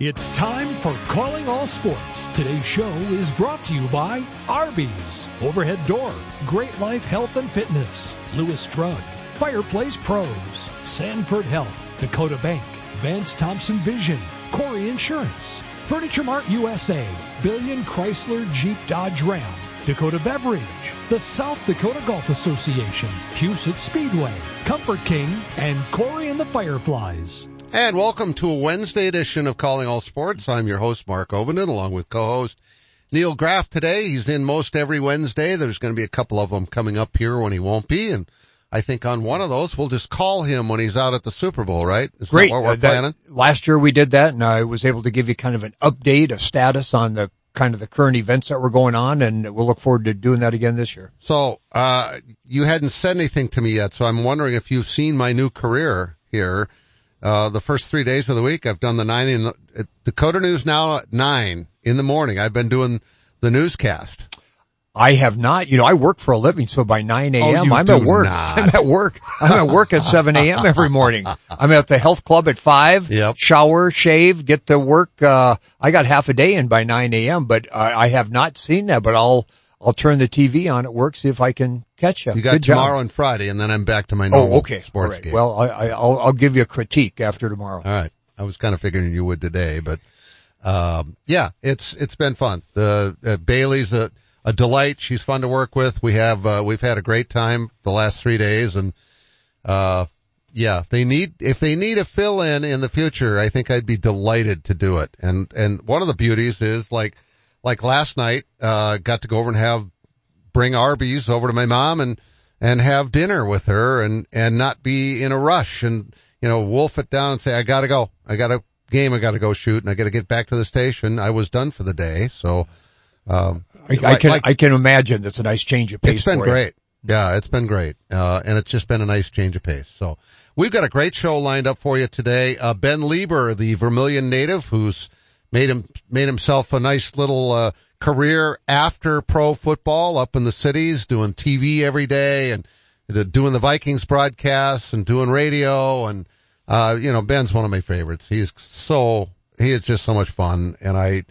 It's time for Calling All Sports. Today's show is brought to you by Arby's, Overhead Door, Great Life Health and Fitness, Lewis Drug, Fireplace Pros, Sanford Health, Dakota Bank, Vance Thompson Vision, Corey Insurance, Furniture Mart USA, Billion Chrysler Jeep Dodge Ram, Dakota Beverage, the South Dakota Golf Association, Huset Speedway, Comfort King, and Corey and the Fireflies. And welcome to a Wednesday edition of Calling All Sports. I'm your host, Mark Ovenden, along with co-host Neil Graff today. He's in most every Wednesday. There's going to be a couple of them coming up here when he won't be. And I think on one of those, we'll just call him when he's out at the Super Bowl, right? Is Great. what we're uh, that, planning? Last year we did that and I was able to give you kind of an update, a status on the kind of the current events that were going on and we'll look forward to doing that again this year. So, uh, you hadn't said anything to me yet, so I'm wondering if you've seen my new career here. Uh, the first three days of the week, I've done the nine in the, Dakota News now at nine in the morning. I've been doing the newscast. I have not, you know, I work for a living, so by 9 a.m. Oh, I'm at work. not. I'm at work. I'm at work at 7 a.m. every morning. I'm at the health club at 5, Yep. shower, shave, get to work. Uh, I got half a day in by 9 a.m., but I, I have not seen that, but I'll, I'll turn the TV on at work, see if I can catch you. You got Good job. tomorrow and Friday, and then I'm back to my normal Oh, okay. sports right. game. Well, I, I, I'll, I'll give you a critique after tomorrow. All right. I was kind of figuring you would today, but um, yeah, it's it's been fun. The uh, Bailey's a, a delight. She's fun to work with. We have uh, we've had a great time the last three days, and uh, yeah, they need if they need a fill in in the future, I think I'd be delighted to do it. And and one of the beauties is like like last night, uh, got to go over and have bring Arby's over to my mom and and have dinner with her and and not be in a rush and you know wolf it down and say I gotta go, I got a game I gotta go shoot and I gotta get back to the station. I was done for the day, so um, I, I like- can, like- I can imagine that's a nice change of pace. it's been for you. great. Yeah, it's been great. Uh, and it's just been a nice change of pace. So we've got a great show lined up for you today. Uh, Ben Leber, the Vermilion native who's made him, made himself a nice little, uh, career after pro football up in the cities doing TV every day and uh, doing the Vikings broadcasts and doing radio and, uh, you know, Ben's one of my favorites. He's so, he is just so much fun and I,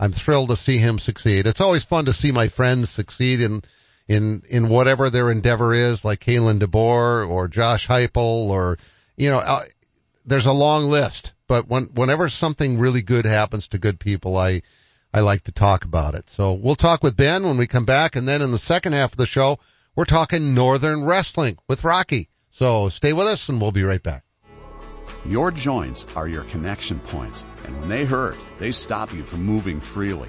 I'm thrilled to see him succeed. It's always fun to see my friends succeed in, in, in whatever their endeavor is, like Kalen DeBoer or Josh Heupel or, you know, uh, there's a long list, but when, whenever something really good happens to good people, I, I like to talk about it. So we'll talk with Ben when we come back. And then in the second half of the show, we're talking Northern Wrestling with Rocky. So stay with us and we'll be right back. Your joints are your connection points, and when they hurt, they stop you from moving freely.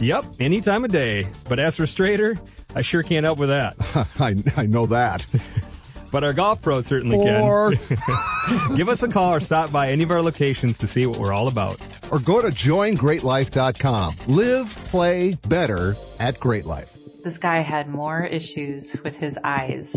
Yep, any time of day. But as for straighter, I sure can't help with that. I, I know that. But our golf pro certainly Or, can. Give us a call or stop by any of our locations to see what we're all about. or go to joingreatlife.com. Live, play better at Great Life. This guy had more issues with his eyes.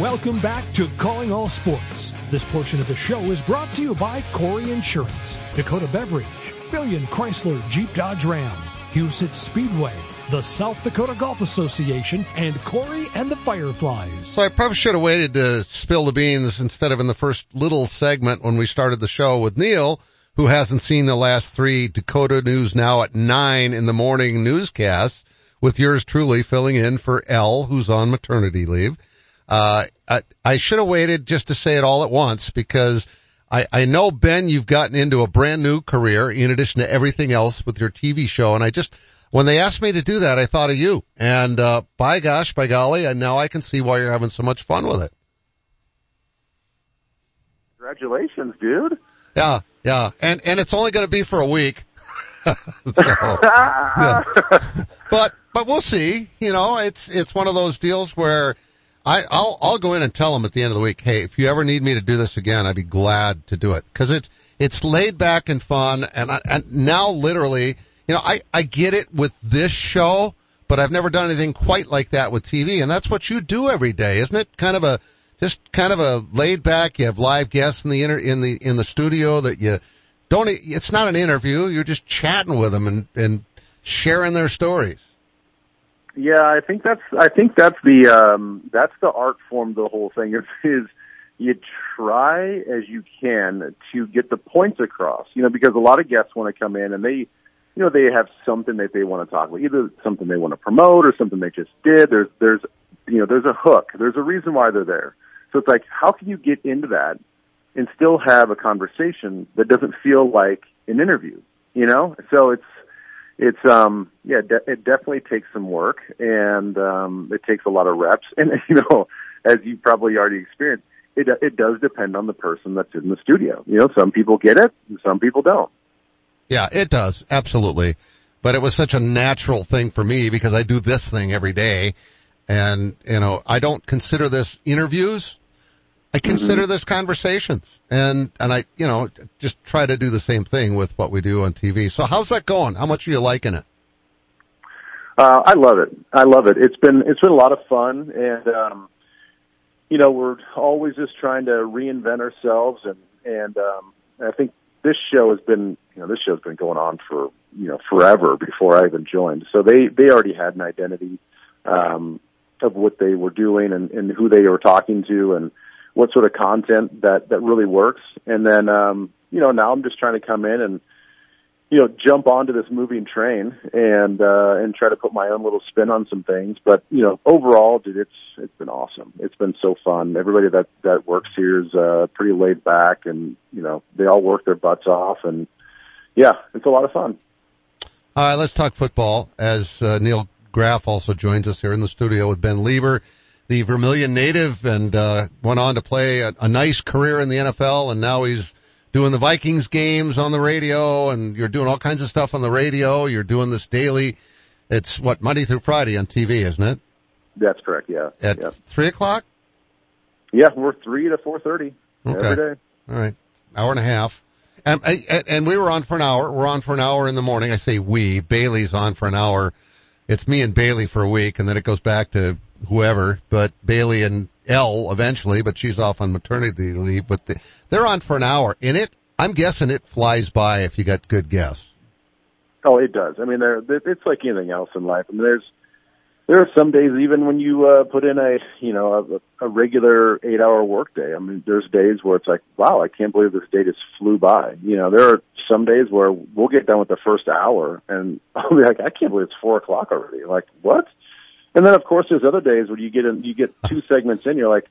Welcome back to Calling All Sports. This portion of the show is brought to you by Corey Insurance, Dakota Beverage, Billion Chrysler Jeep Dodge Ram, Huset Speedway, the South Dakota Golf Association, and Corey and the Fireflies. So I probably should have waited to spill the beans instead of in the first little segment when we started the show with Neil, who hasn't seen the last three Dakota News Now at nine in the morning newscasts with yours truly filling in for L, who's on maternity leave. Uh, I, I should have waited just to say it all at once because I, I know Ben, you've gotten into a brand new career in addition to everything else with your TV show. And I just, when they asked me to do that, I thought of you and, uh, by gosh, by golly, and now I can see why you're having so much fun with it. Congratulations, dude. Yeah. Yeah. And, and it's only going to be for a week. so, yeah. But, but we'll see. You know, it's, it's one of those deals where I, I'll, I'll go in and tell them at the end of the week, hey, if you ever need me to do this again, I'd be glad to do it. Cause it's, it's laid back and fun. And, I, and now literally, you know, I, I get it with this show, but I've never done anything quite like that with TV. And that's what you do every day, isn't it? Kind of a, just kind of a laid back, you have live guests in the inter, in the, in the studio that you, don't, it's not an interview. You're just chatting with them and, and sharing their stories. Yeah, I think that's, I think that's the, um, that's the art form of the whole thing is, is you try as you can to get the points across, you know, because a lot of guests want to come in and they, you know, they have something that they want to talk about, either something they want to promote or something they just did. There's, there's, you know, there's a hook. There's a reason why they're there. So it's like, how can you get into that and still have a conversation that doesn't feel like an interview, you know? So it's, it's, um, yeah, de- it definitely takes some work and, um, it takes a lot of reps. And, you know, as you probably already experienced, it, it does depend on the person that's in the studio. You know, some people get it and some people don't. Yeah, it does. Absolutely. But it was such a natural thing for me because I do this thing every day. And, you know, I don't consider this interviews. I consider mm-hmm. this conversations and, and I, you know, just try to do the same thing with what we do on TV. So how's that going? How much are you liking it? Uh, I love it. I love it. It's been, it's been a lot of fun and, um, you know, we're always just trying to reinvent ourselves and, and, um, I think this show has been, you know, this show's been going on for, you know, forever before I even joined. So they, they already had an identity, um, of what they were doing and, and who they were talking to and, what sort of content that that really works. And then um, you know now I'm just trying to come in and you know jump onto this moving train and uh, and try to put my own little spin on some things. But you know overall, dude, it's it's been awesome. It's been so fun. Everybody that that works here is uh, pretty laid back, and you know they all work their butts off, and yeah, it's a lot of fun. All right, let's talk football. As uh, Neil Graff also joins us here in the studio with Ben Leber the Vermilion native and uh, went on to play a, a nice career in the NFL, and now he's doing the Vikings games on the radio, and you're doing all kinds of stuff on the radio. You're doing this daily. It's what Monday through Friday on TV, isn't it? That's correct. Yeah. At yeah. three o'clock. Yeah, we're three to four thirty okay. every day. All right, hour and a half. And, and we were on for an hour. We're on for an hour in the morning. I say we. Bailey's on for an hour. It's me and Bailey for a week, and then it goes back to whoever, but Bailey and L eventually, but she's off on maternity leave, but the, they're on for an hour. In it, I'm guessing it flies by if you got good guess. Oh, it does. I mean, there, it's like anything else in life. I mean, there's, there are some days even when you, uh, put in a, you know, a, a regular eight hour workday. I mean, there's days where it's like, wow, I can't believe this day just flew by. You know, there are some days where we'll get done with the first hour and I'll be like, I can't believe it's four o'clock already. Like, what? And then of course there's other days where you get in, you get two segments in, you're like,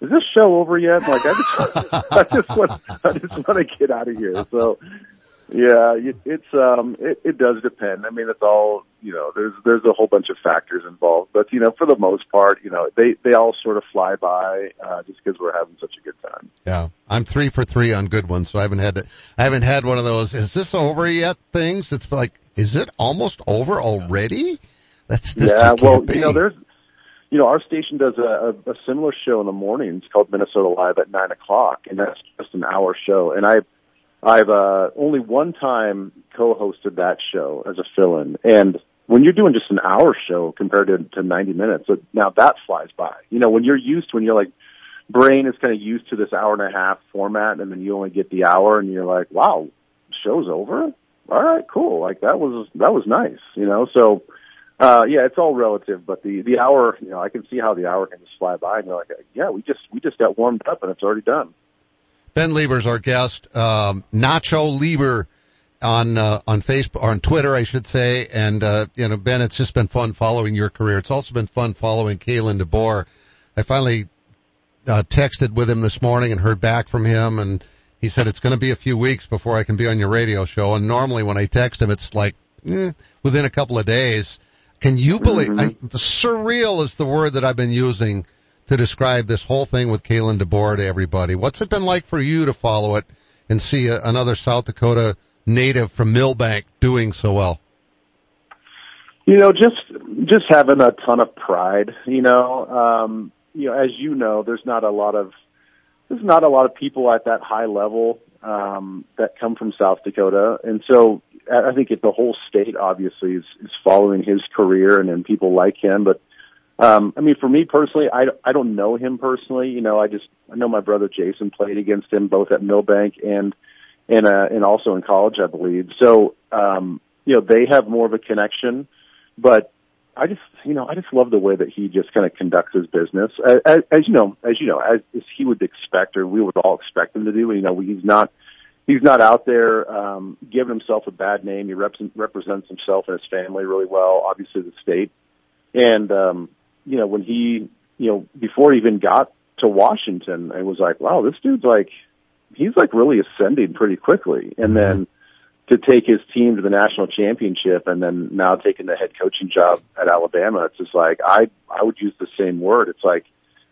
is this show over yet? Like I just, I just want, I just want to get out of here. So, yeah, it's um, it, it does depend. I mean, it's all you know. There's there's a whole bunch of factors involved, but you know, for the most part, you know, they they all sort of fly by uh, just because we're having such a good time. Yeah, I'm three for three on good ones, so I haven't had to, I haven't had one of those. Is this over yet? Things. It's like, is it almost over already? That's this yeah. Well, be. you know, there's you know, our station does a, a, a similar show in the mornings called Minnesota Live at nine o'clock, and that's just an hour show. And I've I've uh, only one time co-hosted that show as a fill-in, and when you're doing just an hour show compared to, to 90 minutes, so now that flies by. You know, when you're used to when you're like brain is kind of used to this hour and a half format, and then you only get the hour, and you're like, wow, show's over. All right, cool. Like that was that was nice, you know. So uh, yeah, it's all relative, but the the hour, you know, I can see how the hour can just fly by, and you're like, yeah, we just we just got warmed up, and it's already done. Ben Leber's our guest. Um, Nacho Leber on uh, on Facebook or on Twitter, I should say. And uh, you know, Ben, it's just been fun following your career. It's also been fun following Kalen DeBoer. I finally uh, texted with him this morning and heard back from him, and he said it's going to be a few weeks before I can be on your radio show. And normally when I text him, it's like eh, within a couple of days. Can you believe? Mm-hmm. I, surreal is the word that I've been using to describe this whole thing with Kalen DeBoer to everybody. What's it been like for you to follow it and see a, another South Dakota native from Milbank doing so well? You know, just just having a ton of pride. You know, um, you know, as you know, there's not a lot of there's not a lot of people at that high level um, that come from South Dakota, and so I think it, the whole state obviously is, is following his career and, and people like him. But um, I mean, for me personally, I, I don't know him personally. You know, I just I know my brother Jason played against him both at Milbank and and uh, and also in college, I believe. So um, you know, they have more of a connection. But I just you know I just love the way that he just kind of conducts his business, as, as you know, as you know, as, as he would expect or we would all expect him to do. You know, he's not he's not out there um, giving himself a bad name. He rep- represents himself and his family really well, obviously the state. And um, you know, when he, you know, before he even got to Washington, I was like, wow, this dude's like, he's like really ascending pretty quickly. And mm-hmm. then to take his team to the national championship and then now taking the head coaching job at Alabama, it's just like, I, I would use the same word. It's like,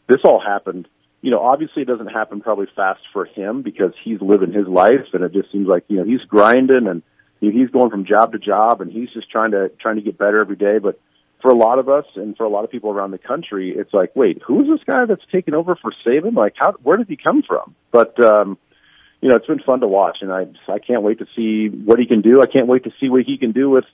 this all happened you know, obviously it doesn't happen probably fast for him because he's living his life and it just seems like, you know, he's grinding and he's going from job to job and he's just trying to, trying to get better every day. But for a lot of us and for a lot of people around the country, it's like, wait, who's this guy that's taking over for Saban? Like, how, where did he come from? But, um, you know, it's been fun to watch and I, I can't wait to see what he can do. I can't wait to see what he can do with,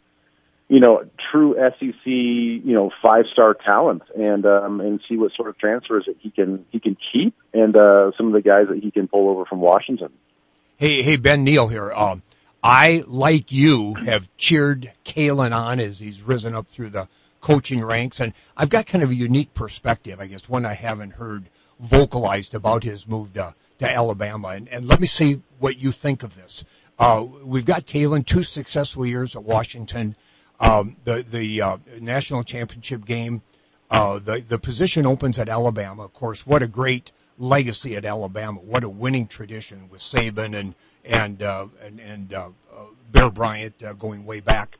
you know, true SEC, you know, five star talent and um and see what sort of transfers that he can he can keep and uh some of the guys that he can pull over from Washington. Hey hey Ben Neil here. Um I like you have cheered Kalen on as he's risen up through the coaching ranks and I've got kind of a unique perspective, I guess one I haven't heard vocalized about his move to, to Alabama and, and let me see what you think of this. Uh, we've got Kalen two successful years at Washington. Um, the the uh, national championship game, uh, the the position opens at Alabama. Of course, what a great legacy at Alabama. What a winning tradition with Saban and and uh, and, and uh, uh, Bear Bryant uh, going way back.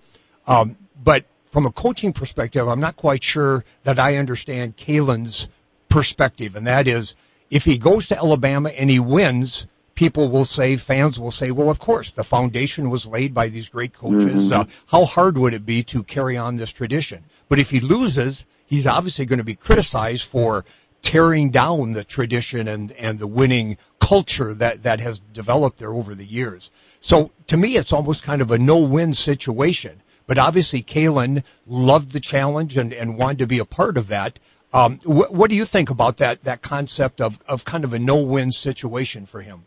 Um, but from a coaching perspective, I'm not quite sure that I understand Kalen's perspective, and that is if he goes to Alabama and he wins, people will say, fans will say, well, of course, the foundation was laid by these great coaches. Mm-hmm. Uh, how hard would it be to carry on this tradition? But if he loses, he's obviously going to be criticized for tearing down the tradition and, and the winning culture that, that has developed there over the years. So to me, it's almost kind of a no-win situation. But obviously, Kalen loved the challenge and, and wanted to be a part of that. Um, wh- what do you think about that that concept of, of kind of a no-win situation for him?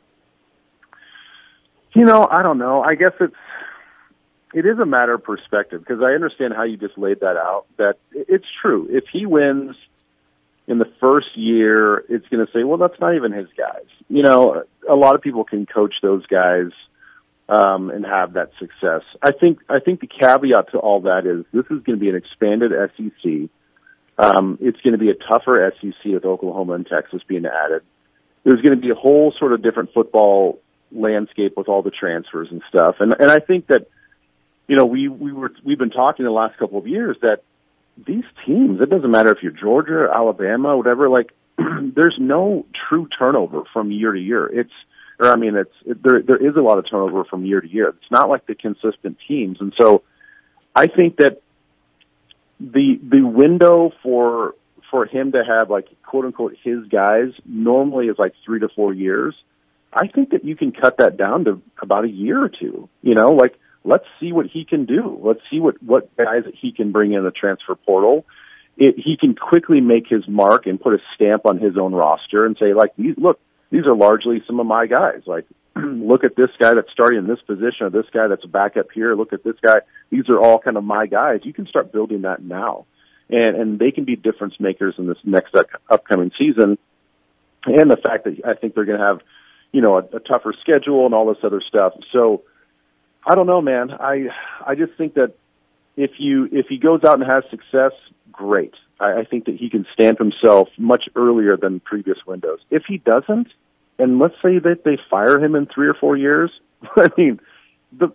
You know, I don't know. I guess it's it is a matter of perspective because I understand how you just laid that out. That it's true. If he wins in the first year, it's going to say, well, that's not even his guys. You know, a lot of people can coach those guys um, and have that success. I think I think the caveat to all that is this is going to be an expanded SEC. Um, it's going to be a tougher SEC with Oklahoma and Texas being added. There's going to be a whole sort of different football landscape with all the transfers and stuff. And and I think that you know we we were we've been talking the last couple of years that these teams it doesn't matter if you're Georgia, Alabama, whatever like there's no true turnover from year to year. It's or I mean it's it, there there is a lot of turnover from year to year. It's not like the consistent teams. And so I think that the the window for for him to have like quote unquote his guys normally is like 3 to 4 years I think that you can cut that down to about a year or two. You know, like let's see what he can do. Let's see what what guys that he can bring in the transfer portal, it, he can quickly make his mark and put a stamp on his own roster and say, like, these, look, these are largely some of my guys. Like, look at this guy that's starting in this position or this guy that's back up here. Look at this guy. These are all kind of my guys. You can start building that now. And, and they can be difference makers in this next upcoming season. And the fact that I think they're going to have, you know, a, a tougher schedule and all this other stuff. So I don't know, man. I, I just think that if you, if he goes out and has success, great. I, I think that he can stamp himself much earlier than previous windows. If he doesn't, and let's say that they fire him in three or four years, I mean, the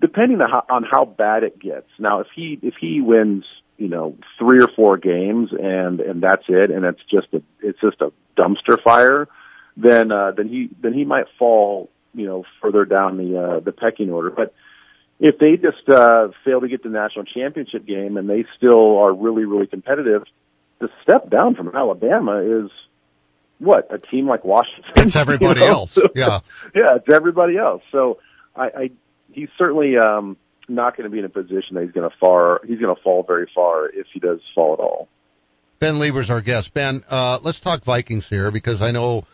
depending on how, on how bad it gets. Now, if he if he wins, you know, three or four games and and that's it, and it's just a it's just a dumpster fire, then uh, then he then he might fall, you know, further down the uh, the pecking order. But if they just uh, fail to get the national championship game and they still are really really competitive, the step down from Alabama is what a team like Washington. It's everybody you know? else. Yeah, yeah, it's everybody else. So I, I he's certainly um, not going to be in a position that he's going to far. He's going to fall very far if he does fall at all. Ben Leber's our guest. Ben, uh, let's talk Vikings here because I know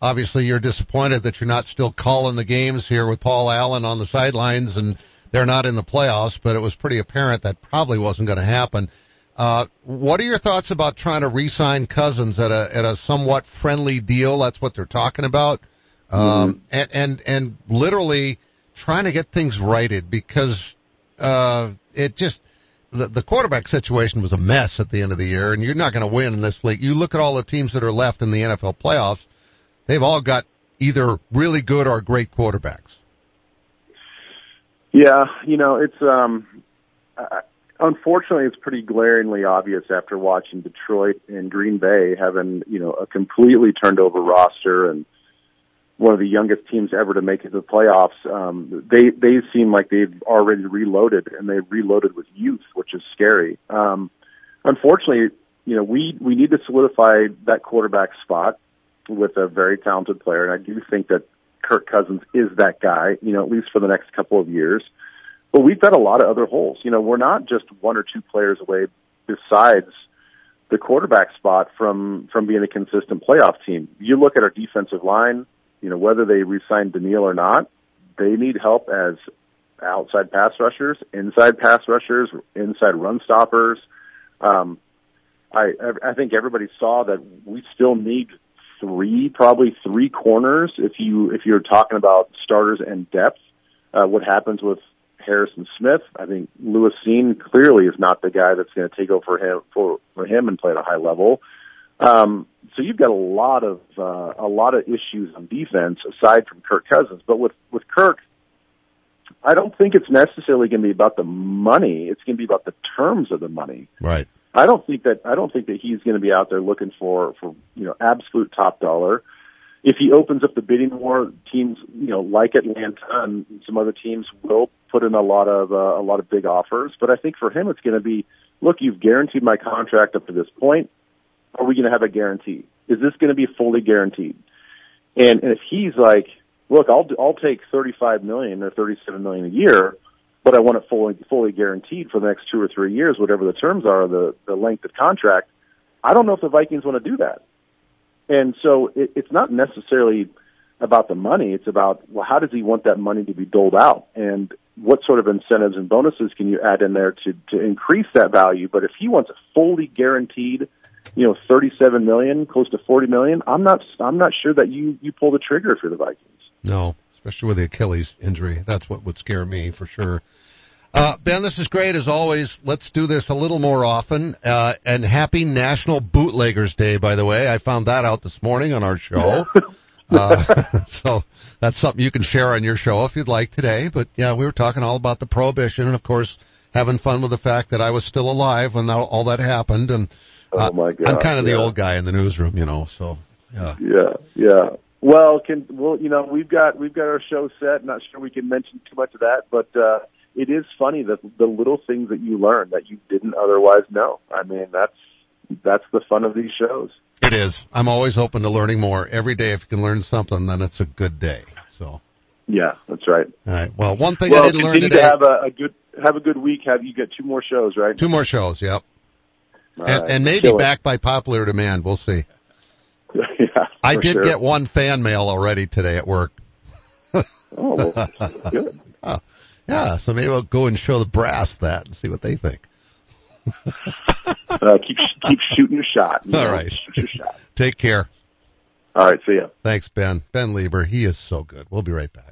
obviously you're disappointed that you're not still calling the games here with Paul Allen on the sidelines and they're not in the playoffs, but it was pretty apparent that probably wasn't going to happen. Uh, what are your thoughts about trying to re-sign Cousins at a at a somewhat friendly deal? That's what they're talking about, um, mm-hmm. and and and literally trying to get things righted because uh, it just the, the quarterback situation was a mess at the end of the year, and you're not going to win in this league. You look at all the teams that are left in the NFL playoffs; they've all got either really good or great quarterbacks. Yeah, you know it's um. I, unfortunately, it's pretty glaringly obvious after watching Detroit and Green Bay having, you know, a completely turned over roster and one of the youngest teams ever to make it to the playoffs. Um, they, they seem like they've already reloaded and they've reloaded with youth, which is scary. Um, unfortunately, you know, we, we need to solidify that quarterback spot with a very talented player. And I do think that Kirk Cousins is that guy, you know, at least for the next couple of years. But we've got a lot of other holes. You know, we're not just one or two players away besides the quarterback spot from from being a consistent playoff team. You look at our defensive line, you know, whether they re-sign Danielle or not, they need help as outside pass rushers, inside pass rushers, inside run stoppers. Um, I I think everybody saw that we still need three, probably three corners if you if you're talking about starters and depth. Uh, what happens with Harrison Smith. I think Lewis Cine clearly is not the guy that's going to take over for him for, for him and play at a high level. Um, so you've got a lot of uh, a lot of issues on defense aside from Kirk Cousins. But with with Kirk, I don't think it's necessarily going to be about the money. It's going to be about the terms of the money. Right. I don't think that I don't think that he's going to be out there looking for for you know absolute top dollar if he opens up the bidding war, teams, you know, like Atlanta and some other teams will put in a lot of uh, a lot of big offers. But I think for him, it's going to be, look, you've guaranteed my contract up to this point. Are we going to have a guarantee? Is this going to be fully guaranteed? And, and if he's like, look, I'll I'll take 35 million or 37 million a year, but I want it fully fully guaranteed for the next two or three years, whatever the terms are, the the length of contract. I don't know if the Vikings want to do that. And so it, it's not necessarily about the money. It's about, well, how does he want that money to be doled out? And what sort of incentives and bonuses can you add in there to, to increase that value? But if he wants a fully guaranteed, you know, 37 million, close to 40 million, I'm not, I'm not sure that you, you pull the trigger for the Vikings. No, especially with the Achilles injury. That's what would scare me for sure. Uh, ben, this is great as always. Let's do this a little more often. Uh, and happy National Bootleggers Day, by the way. I found that out this morning on our show. uh, so that's something you can share on your show if you'd like today. But yeah, we were talking all about the prohibition and of course having fun with the fact that I was still alive when all that happened. And uh, oh my God, I'm kind of yeah. the old guy in the newsroom, you know, so yeah. Yeah, yeah. Well, can, well, you know, we've got, we've got our show set. Not sure we can mention too much of that, but, uh, it is funny that the little things that you learn that you didn't otherwise know. I mean, that's that's the fun of these shows. It is. I'm always open to learning more. Every day, if you can learn something, then it's a good day. So. Yeah, that's right. All right. Well, one thing well, I didn't learn today. to have a, a good have a good week. Have you got two more shows, right? Two more shows. Yep. and, and maybe Chilling. back by popular demand. We'll see. yeah, I did sure. get one fan mail already today at work. Oh, well, good. Oh, yeah, so maybe I'll go and show the brass that and see what they think. Uh, keep keep shooting your shot. you All know, right. shoot your shot. Take care. All right, see ya. Thanks, Ben. Ben Leber. He is so good. We'll be right back.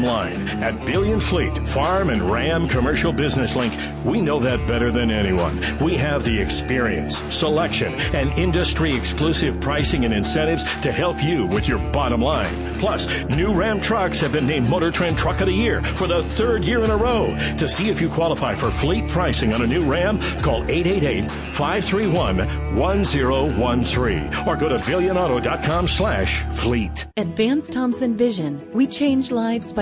line. At Billion Fleet, Farm and Ram Commercial Business Link, we know that better than anyone. We have the experience, selection, and industry exclusive pricing and incentives to help you with your bottom line. Plus, new Ram trucks have been named Motor Trend Truck of the Year for the third year in a row. To see if you qualify for fleet pricing on a new Ram, call 888-531-1013 or go to billionauto.com slash fleet. At Vance Thompson Vision, we change lives by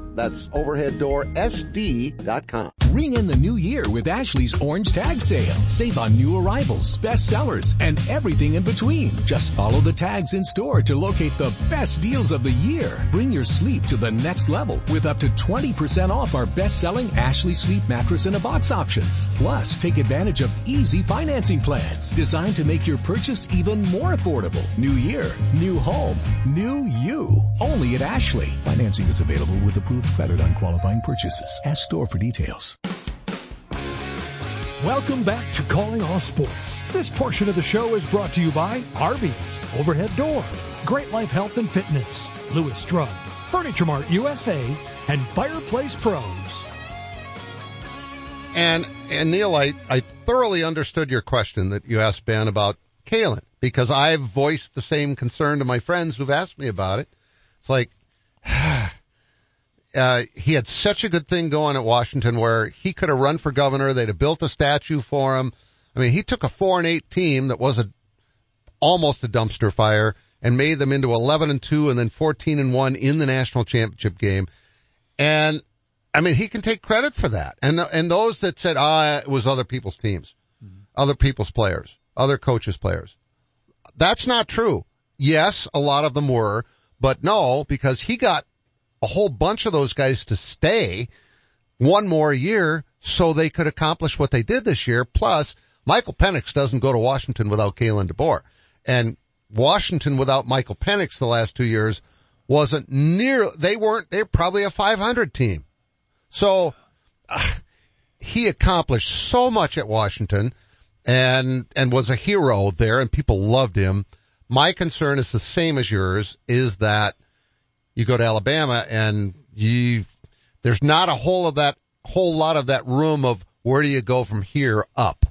That's overheaddoorsd.com. Ring in the new year with Ashley's Orange Tag Sale. Save on new arrivals, best sellers, and everything in between. Just follow the tags in store to locate the best deals of the year. Bring your sleep to the next level with up to 20% off our best-selling Ashley Sleep Mattress in a Box options. Plus, take advantage of easy financing plans designed to make your purchase even more affordable. New year, new home, new you. Only at Ashley. Financing is available with approved credit on qualifying purchases. Ask store for details. Welcome back to Calling All Sports. This portion of the show is brought to you by Arby's, Overhead Door, Great Life Health and Fitness, Lewis Drug, Furniture Mart USA, and Fireplace Pros. And and Neil, I, I thoroughly understood your question that you asked Ben about Kalen because I've voiced the same concern to my friends who've asked me about it. It's like uh, he had such a good thing going at Washington where he could have run for governor. They'd have built a statue for him. I mean, he took a four and eight team that was a almost a dumpster fire and made them into 11 and two and then 14 and one in the national championship game. And I mean, he can take credit for that. And, and those that said, ah, it was other people's teams, other people's players, other coaches' players. That's not true. Yes, a lot of them were, but no, because he got a whole bunch of those guys to stay one more year so they could accomplish what they did this year. Plus, Michael Penix doesn't go to Washington without Kalen DeBoer. And Washington without Michael Penix the last two years wasn't near, they weren't, they're probably a 500 team. So, uh, he accomplished so much at Washington and, and was a hero there and people loved him. My concern is the same as yours is that you go to Alabama and you, there's not a whole of that, whole lot of that room of where do you go from here up?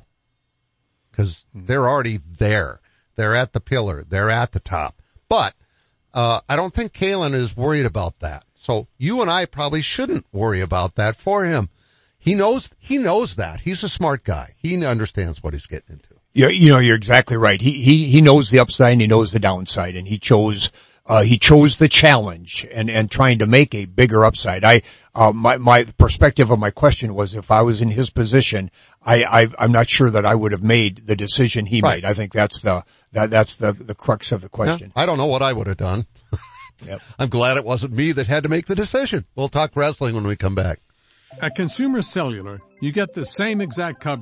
Cause they're already there. They're at the pillar. They're at the top. But, uh, I don't think Kalen is worried about that. So you and I probably shouldn't worry about that for him. He knows, he knows that. He's a smart guy. He understands what he's getting into. Yeah, you know, you're exactly right. He, he, he knows the upside and he knows the downside and he chose, uh, he chose the challenge and, and trying to make a bigger upside. I, uh, my, my perspective of my question was if I was in his position, I, I, I'm not sure that I would have made the decision he Right. made. I think that's the, that, that's the, the crux of the question. Yeah, I don't know what I would have done. Yep. I'm glad it wasn't me that had to make the decision. We'll talk wrestling when we come back. At Consumer Cellular, you get the same exact coverage